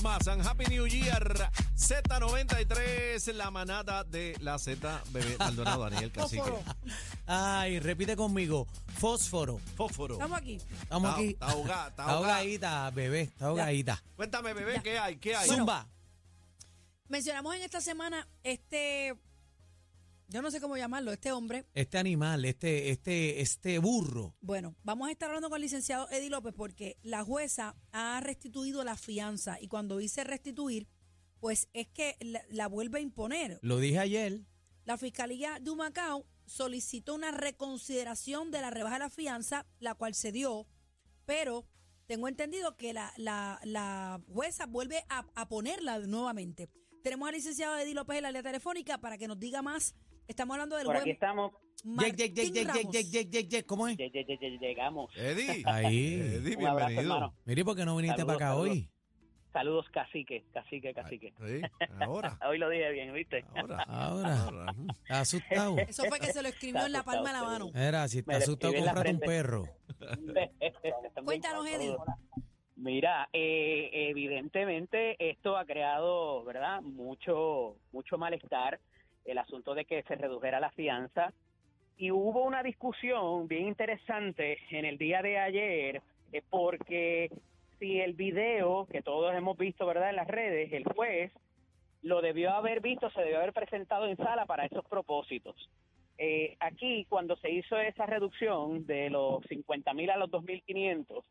Christmas and Happy New Year. Z93, la manada de la Z, bebé Maldonado, Daniel Cacique. Ay, repite conmigo. Fósforo. Fósforo. Estamos aquí. Estamos Está- aquí. está ahogada, está Está ahogada. ahogadita, bebé. Está ahogadita. Cuéntame, bebé, ¿qué hay? ¿Qué hay? Zumba. Mencionamos en esta semana este, yo no sé cómo llamarlo, este hombre. Este animal, este, este, este burro. Bueno, vamos a estar hablando con el licenciado Eddie López porque la jueza ha restituido la fianza y cuando dice restituir, pues es que la, la vuelve a imponer. Lo dije ayer. La Fiscalía de Humacao solicitó una reconsideración de la rebaja de la fianza, la cual se dio, pero tengo entendido que la, la, la jueza vuelve a, a ponerla nuevamente. Tenemos al licenciado Eddie López en la línea telefónica para que nos diga más. Estamos hablando del Por juez aquí estamos. Yek, yek, yek, Martín yek, yek, Ramos. yek, yek, yek, yek. ¿Cómo es? Lle- lle- lle- lle- Llegamos. Eddie. Ahí. Eddie, Un abrazo, bienvenido. hermano. Mire, ¿por qué no viniste Saludos, para acá saludos. hoy? Saludos, cacique, cacique, cacique. Sí, ahora. Hoy lo dije bien, ¿viste? Ahora. Ahora. Ahora. ¿Estás asustado? Eso fue que se lo escribió en la palma de la mano. Era, si Me estás asustado, escribí en la cómprate un frente. perro. Cuéntanos, Eddie. Mira, eh, evidentemente esto ha creado, ¿verdad? Mucho, mucho malestar el asunto de que se redujera la fianza y hubo una discusión bien interesante en el día de ayer eh, porque si el video que todos hemos visto, ¿verdad? En las redes, el juez lo debió haber visto, se debió haber presentado en sala para esos propósitos. Eh, aquí, cuando se hizo esa reducción de los 50 mil a los 2.500,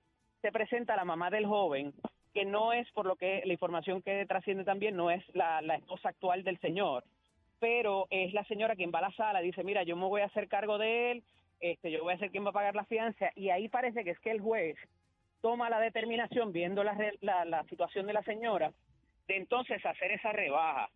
se presenta la mamá del joven, que no es, por lo que la información que trasciende también, no es la, la esposa actual del señor, pero es la señora quien va a la sala, dice, mira, yo me voy a hacer cargo de él, este, yo voy a ser quien va a pagar la fianza, y ahí parece que es que el juez toma la determinación, viendo la, la, la situación de la señora, de entonces hacer esa rebaja.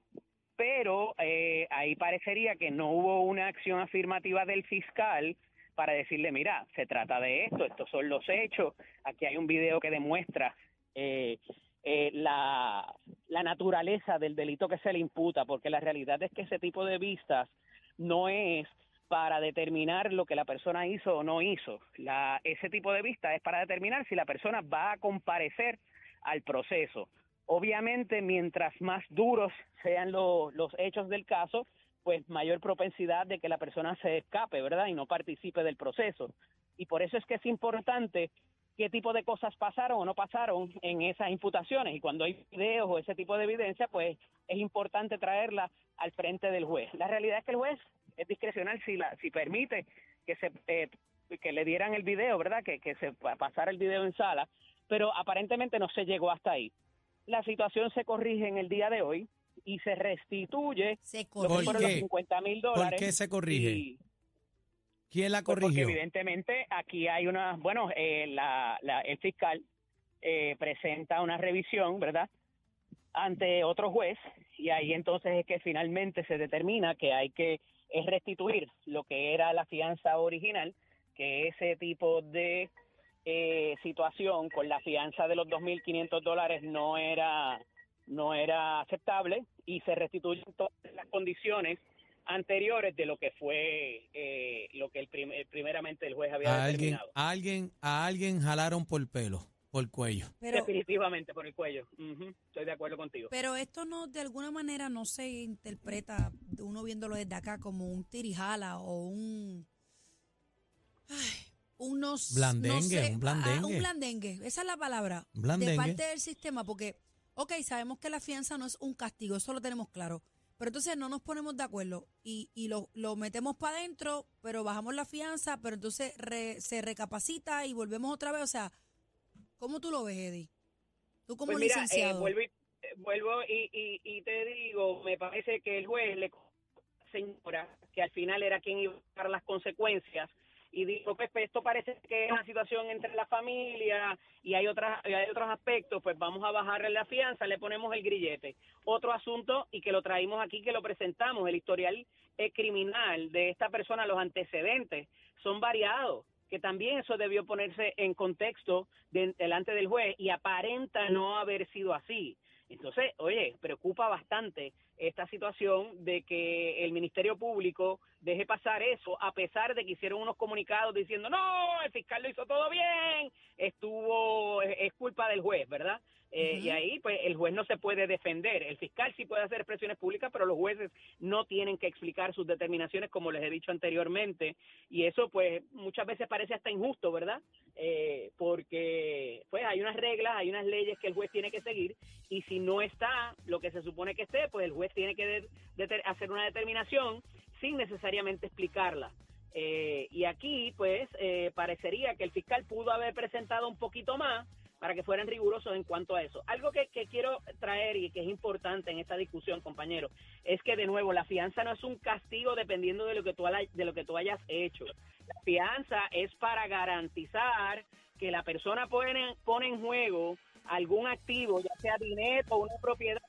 Pero eh, ahí parecería que no hubo una acción afirmativa del fiscal para decirle, mira, se trata de esto, estos son los hechos, aquí hay un video que demuestra eh, eh, la, la naturaleza del delito que se le imputa, porque la realidad es que ese tipo de vistas no es para determinar lo que la persona hizo o no hizo. La, ese tipo de vista es para determinar si la persona va a comparecer al proceso. Obviamente, mientras más duros sean lo- los hechos del caso, pues mayor propensidad de que la persona se escape, ¿verdad? Y no participe del proceso. Y por eso es que es importante qué tipo de cosas pasaron o no pasaron en esas imputaciones. Y cuando hay videos o ese tipo de evidencia, pues es importante traerla al frente del juez. La realidad es que el juez es discrecional si, la, si permite que se eh, que le dieran el video, ¿verdad? Que, que se pa- pasara el video en sala, pero aparentemente no se llegó hasta ahí. La situación se corrige en el día de hoy y se restituye Se lo que ¿Por corrigió. fueron los qué? 50 mil ¿Por dólares. qué se corrige? y- ¿Quién la pues porque corrigió? evidentemente aquí hay una, bueno, eh, la, la- el fiscal eh, presenta una revisión, ¿verdad? Ante otro juez y ahí entonces es que finalmente se determina que hay que es restituir lo que era la fianza original, que ese tipo de eh, situación con la fianza de los 2.500 dólares no era no era aceptable y se restituyen todas las condiciones anteriores de lo que fue eh, lo que el prim- eh, primeramente el juez había A alguien, determinado. a alguien, a alguien jalaron por pelo, por cuello. Pero, Definitivamente por el cuello. Estoy de acuerdo contigo. pero esto no, de alguna manera, no se interpreta, uno viéndolo desde acá, como un tirijala o un... Ay, unos... Blandengue, no sé, un blandengue. ah, un blandengue, esa es la palabra. Blandengue. De parte del sistema, porque, ok, sabemos que la fianza no es un castigo, eso lo tenemos claro. Pero entonces no nos ponemos de acuerdo y, y lo, lo metemos para adentro, pero bajamos la fianza, pero entonces re- se recapacita y volvemos otra vez. O sea, ¿cómo tú lo ves, Eddie? Tú como Pues mira, eh, licenciado. vuelvo, y, eh, vuelvo y, y- y te digo, me parece que el juez le señora que al final era quien iba a pagar las consecuencias y dijo, pues, pues, esto parece que es una situación entre la familia y hay, otras, hay otros aspectos, pues vamos a bajarle la fianza, le ponemos el grillete. Otro asunto, y que lo traímos aquí, que lo presentamos, el historial criminal de esta persona, los antecedentes, son variados que también eso debió ponerse en contexto de- delante del juez y aparenta no haber sido así. Entonces, oye, preocupa bastante esta situación de que el Ministerio Público deje pasar eso, a pesar de que hicieron unos comunicados diciendo, no, el fiscal lo hizo todo bien, estuvo, es, culpa del juez, ¿verdad? Eh, Y ahí, pues, el juez no se puede defender. El fiscal sí puede hacer expresiones públicas, pero los jueces no tienen que explicar sus determinaciones, como les he dicho anteriormente. Y eso, pues, muchas veces parece hasta injusto, ¿verdad? Eh, porque, pues, hay unas reglas, hay unas leyes que el juez tiene que seguir. No está lo que se supone que esté, pues el juez tiene que hacer una determinación sin necesariamente explicarla. Eh, y aquí, pues, eh, parecería que el fiscal pudo haber presentado un poquito más para que fueran rigurosos en cuanto a eso. Algo que, quiero traer y que es importante en esta discusión, compañero, es que de nuevo la fianza no es un castigo dependiendo de lo que tú, de lo que tú hayas hecho. La fianza es para garantizar que la persona pone, pone en juego algún activo, ya sea dinero o una propiedad,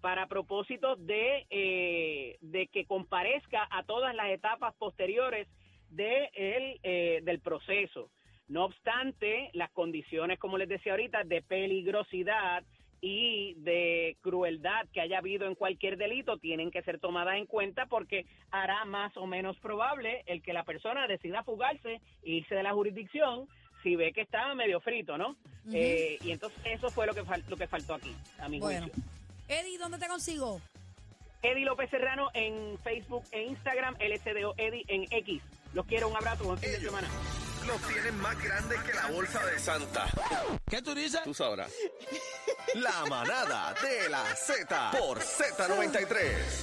para propósitos de, eh, de que comparezca a todas las etapas posteriores de el, eh, del proceso. No obstante, las condiciones, como les decía ahorita, de peligrosidad y de crueldad que haya habido en cualquier delito tienen que ser tomadas en cuenta porque hará más o menos probable el que la persona decida fugarse e irse de la jurisdicción si ve que está medio frito, ¿no? Eh, y entonces eso fue lo que, lo que faltó aquí, a mi Bueno. juicio. Eddie, ¿dónde te consigo? Eddie López Serrano en Facebook e Instagram, LSDO Eddie en X. Los quiero, un abrazo, buen fin de Ellos. semana. Los tienen más grandes que la bolsa de Santa. ¿Qué tú dices? Tú sabrás. La manada de la Z por Z93.